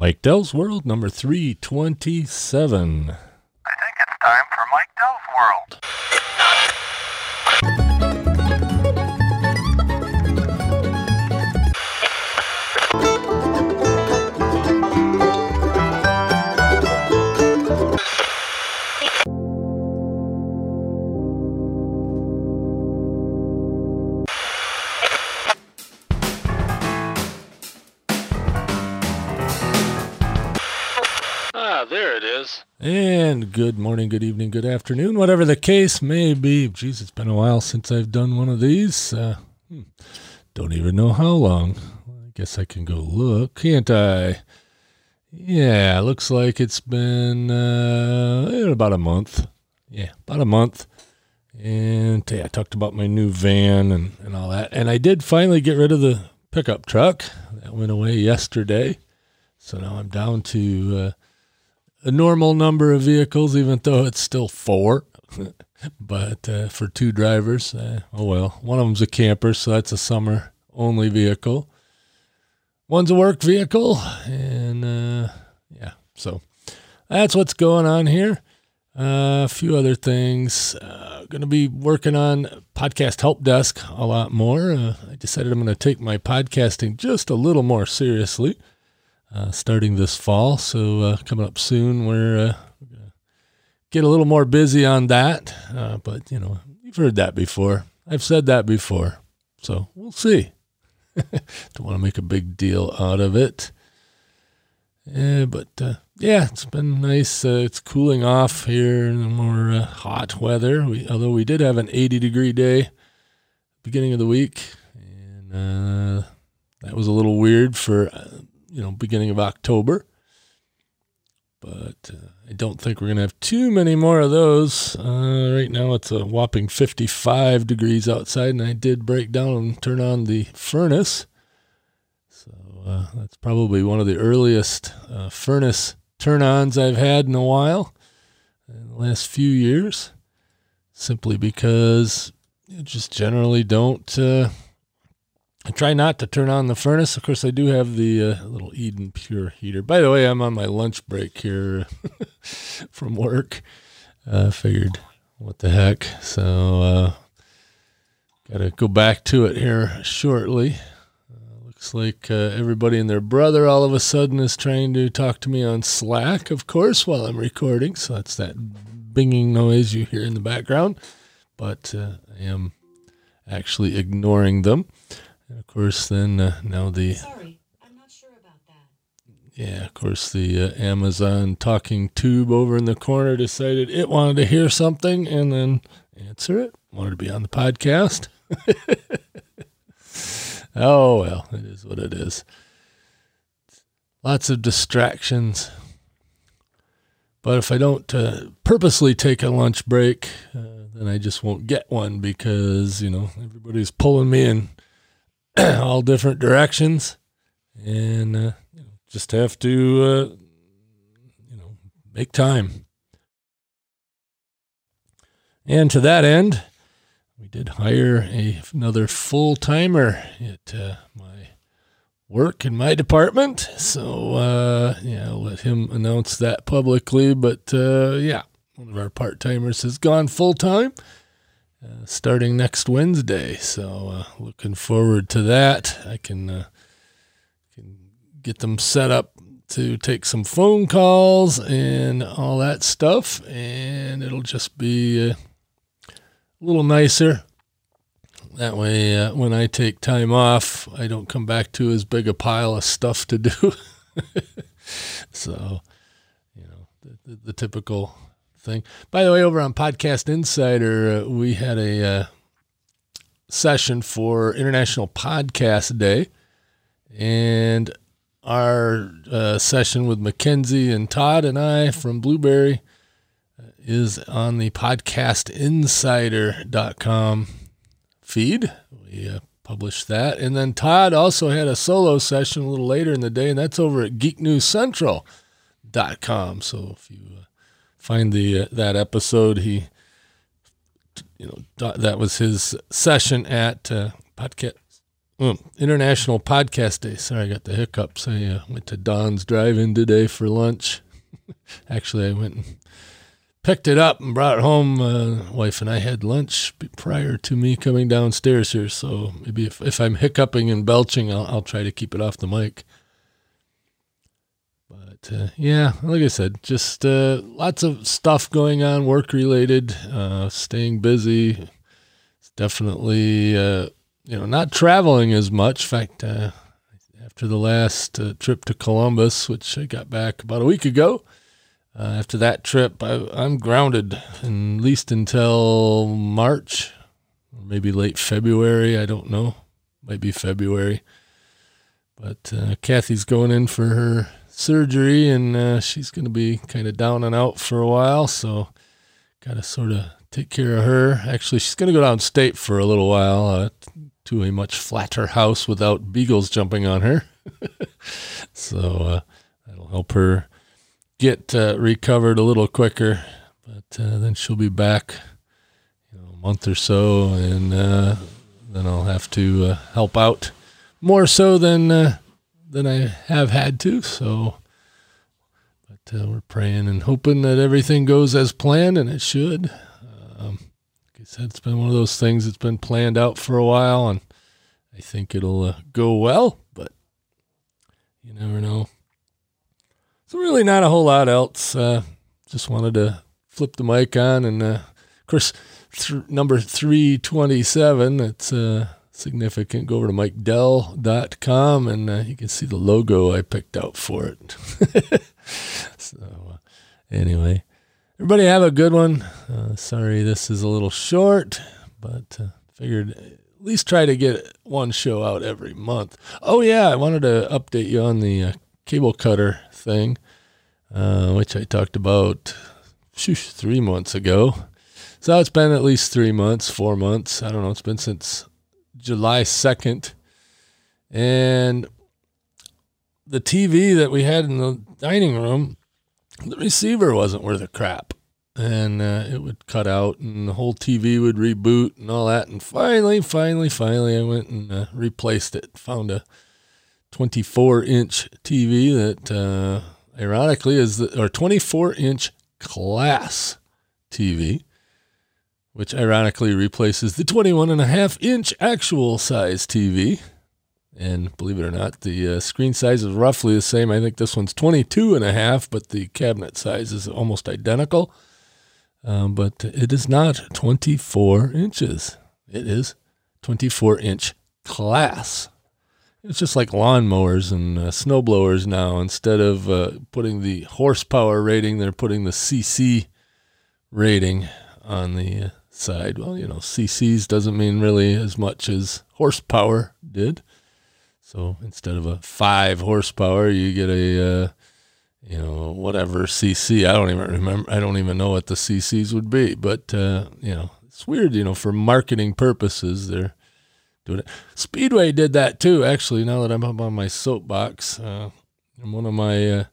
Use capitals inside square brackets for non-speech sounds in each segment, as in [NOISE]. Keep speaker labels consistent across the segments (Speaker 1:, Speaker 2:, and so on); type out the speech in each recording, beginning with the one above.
Speaker 1: Mike Dell's World number 327. And good morning, good evening, good afternoon, whatever the case may be. Geez, it's been a while since I've done one of these. Uh, hmm, don't even know how long. I guess I can go look, can't I? Yeah, looks like it's been uh, about a month. Yeah, about a month. And yeah, I talked about my new van and, and all that. And I did finally get rid of the pickup truck. That went away yesterday. So now I'm down to uh, a normal number of vehicles, even though it's still four. [LAUGHS] but uh, for two drivers, uh, oh well. One of them's a camper, so that's a summer only vehicle. One's a work vehicle, and uh, yeah, so that's what's going on here. Uh, a few other things. Uh, going to be working on podcast help desk a lot more. Uh, I decided I'm going to take my podcasting just a little more seriously uh, starting this fall. So uh, coming up soon, we're uh, gonna get a little more busy on that. Uh, but you know, you've heard that before. I've said that before. So we'll see. [LAUGHS] Don't want to make a big deal out of it. Yeah, but uh, yeah, it's been nice. It's cooling off here in the more hot weather. We, although we did have an 80 degree day beginning of the week, and that was a little weird for you know beginning of October. But uh, I don't think we're gonna have too many more of those. Uh, right now it's a whopping 55 degrees outside, and I did break down and turn on the furnace. So uh, that's probably one of the earliest uh, furnace turn-ons I've had in a while in the last few years. Simply because you just generally don't. Uh, I try not to turn on the furnace. Of course, I do have the uh, little Eden Pure heater. By the way, I'm on my lunch break here [LAUGHS] from work. I figured, what the heck? So, uh, got to go back to it here shortly. Uh, looks like uh, everybody and their brother all of a sudden is trying to talk to me on Slack, of course, while I'm recording. So that's that binging noise you hear in the background. But uh, I am actually ignoring them. And of course, then uh, now the
Speaker 2: Sorry, I'm not sure about that.
Speaker 1: yeah, of course, the uh, Amazon talking tube over in the corner decided it wanted to hear something and then answer it. Wanted to be on the podcast. [LAUGHS] oh well, it is what it is. Lots of distractions. But if I don't uh, purposely take a lunch break, uh, then I just won't get one because you know everybody's pulling me in [CLEARS THROAT] all different directions, and uh, just have to uh, you know make time. And to that end, we did hire a, another full timer at uh, my work in my department. So uh, yeah, I'll let him announce that publicly. But uh, yeah, one of our part timers has gone full time uh, starting next Wednesday. So uh, looking forward to that. I can uh, can get them set up to take some phone calls and all that stuff, and it'll just be uh, a little nicer. That way, uh, when I take time off, I don't come back to as big a pile of stuff to do. [LAUGHS] so, you know, the, the, the typical thing. By the way, over on Podcast Insider, uh, we had a uh, session for International Podcast Day, and our uh, session with Mackenzie and Todd and I from Blubrry uh, is on the podcastinsider.com feed. We uh, published that. And then Todd also had a solo session a little later in the day, and that's over at geeknewscentral.com. So if you uh, find the uh, that episode, he, you know, that was his session at uh, podcast Mm, International Podcast Day. Sorry, I got the hiccups. I uh, went to Don's Drive-In today for lunch. [LAUGHS] Actually, I went and picked it up and brought it home. Uh, wife and I had lunch prior to me coming downstairs here. So maybe if, if I'm hiccuping and belching, I'll, I'll try to keep it off the mic. But uh, yeah, like I said, just uh, lots of stuff going on, work related, uh, staying busy. It's definitely, uh, you know, not traveling as much. In fact, uh, after the last uh, trip to Columbus, which I got back about a week ago, after that trip, I, I'm grounded, at least until March, or maybe late February. I don't know. Might be February. But Kathy's going in for her surgery, and uh, she's going to be kind of down and out for a while. So, got to sort of take care of her. Actually, she's going to go downstate for a little while uh, to a much flatter house without beagles jumping on her. [LAUGHS] so, uh, that'll help her get uh, recovered a little quicker. But uh, then she'll be back, you know, a month or so, and uh, then I'll have to help out more so than than I have had to. So, but uh, we're praying and hoping that everything goes as planned, and it should. Um, like I said, it's been one of those things that's been planned out for a while, and I think it'll uh, go well. But you never know. So really, not a whole lot else. Uh, just wanted to flip the mic on, and uh, of course, th- number three twenty-seven. It's uh, significant. Go over to MikeDell.com, and uh, you can see the logo I picked out for it. [LAUGHS] so, uh, anyway, everybody have a good one. Uh, sorry, this is a little short, but uh, figured at least try to get one show out every month. Oh yeah, I wanted to update you on the uh, cable cutter thing, uh, which I talked about shoosh, three months ago. So it's been at least three months, four months. I don't know. It's been since July 2nd. And the TV that we had in the dining room, the receiver wasn't worth a crap. And uh, it would cut out, and the whole TV would reboot and all that. And finally, finally, finally, I went and uh, replaced it. Found a 24 inch TV that, uh, ironically, is the, or 24 inch class TV, which ironically replaces the 21 and a half inch actual size TV. And believe it or not, the uh, screen size is roughly the same. I think this one's 22 and a half, but the cabinet size is almost identical. Um, but it is not 24 inches. It is 24 inch class. It's just like lawnmowers and uh, snowblowers now. Instead of uh, putting the horsepower rating, they're putting the CC rating on the uh, side. Well, you know, CCs doesn't mean really as much as horsepower did. So instead of a five horsepower, you get a, uh, you know, whatever CC. I don't even remember. I don't even know what the CCs would be. But uh, you know, it's weird. You know, for marketing purposes, they're doing it. Speedway did that too. Actually, now that I'm up on my soapbox, uh, and one of my uh,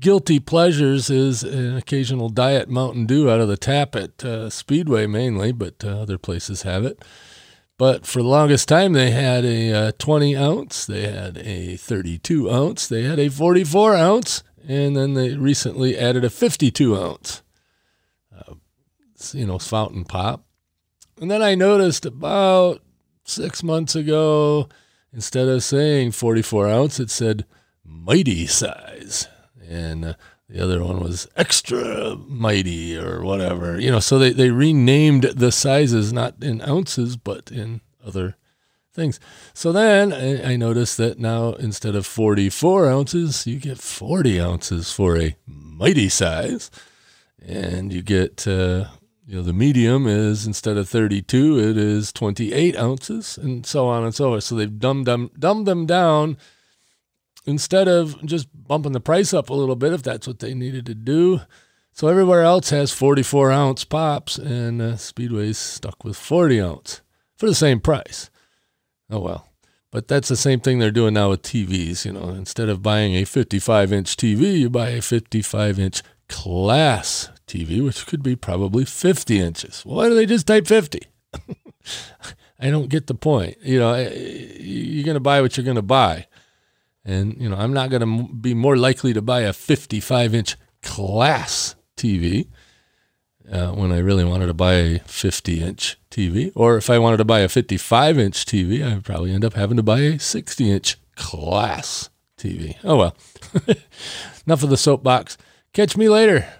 Speaker 1: guilty pleasures is an occasional diet Mountain Dew out of the tap at uh, Speedway mainly, but uh, other places have it. But for the longest time, they had a uh, 20 ounce, they had a 32 ounce, they had a 44 ounce, and then they recently added a 52 ounce, uh, you know, fountain pop. And then I noticed about six months ago, instead of saying 44 ounce, it said mighty size. And uh, the other one was extra mighty or whatever. You know, so they, they renamed the sizes, not in ounces, but in other things. So then I, I noticed that now instead of 44 ounces, you get 40 ounces for a mighty size. And you get, uh, you know, the medium is instead of 32, it is 28 ounces, and so on and so forth. So they've dumbed them, dumbed them down instead of just bumping the price up a little bit if that's what they needed to do. So everywhere else has 44 ounce pops, and uh, Speedway's stuck with 40 ounce for the same price. Oh well. But that's the same thing they're doing now with TVs. You know, instead of buying a 55 inch TV, you buy a 55 inch class TV, which could be probably 50 inches. Why do they just type 50? [LAUGHS] I don't get the point. You know, you're going to buy what you're going to buy. And, you know, I'm not going to be more likely to buy a 55 inch class TV uh, when I really wanted to buy a 50 inch TV. Or if I wanted to buy a 55 inch TV, I'd probably end up having to buy a 60 inch class TV. Oh well. [LAUGHS] Enough of the soapbox. Catch me later.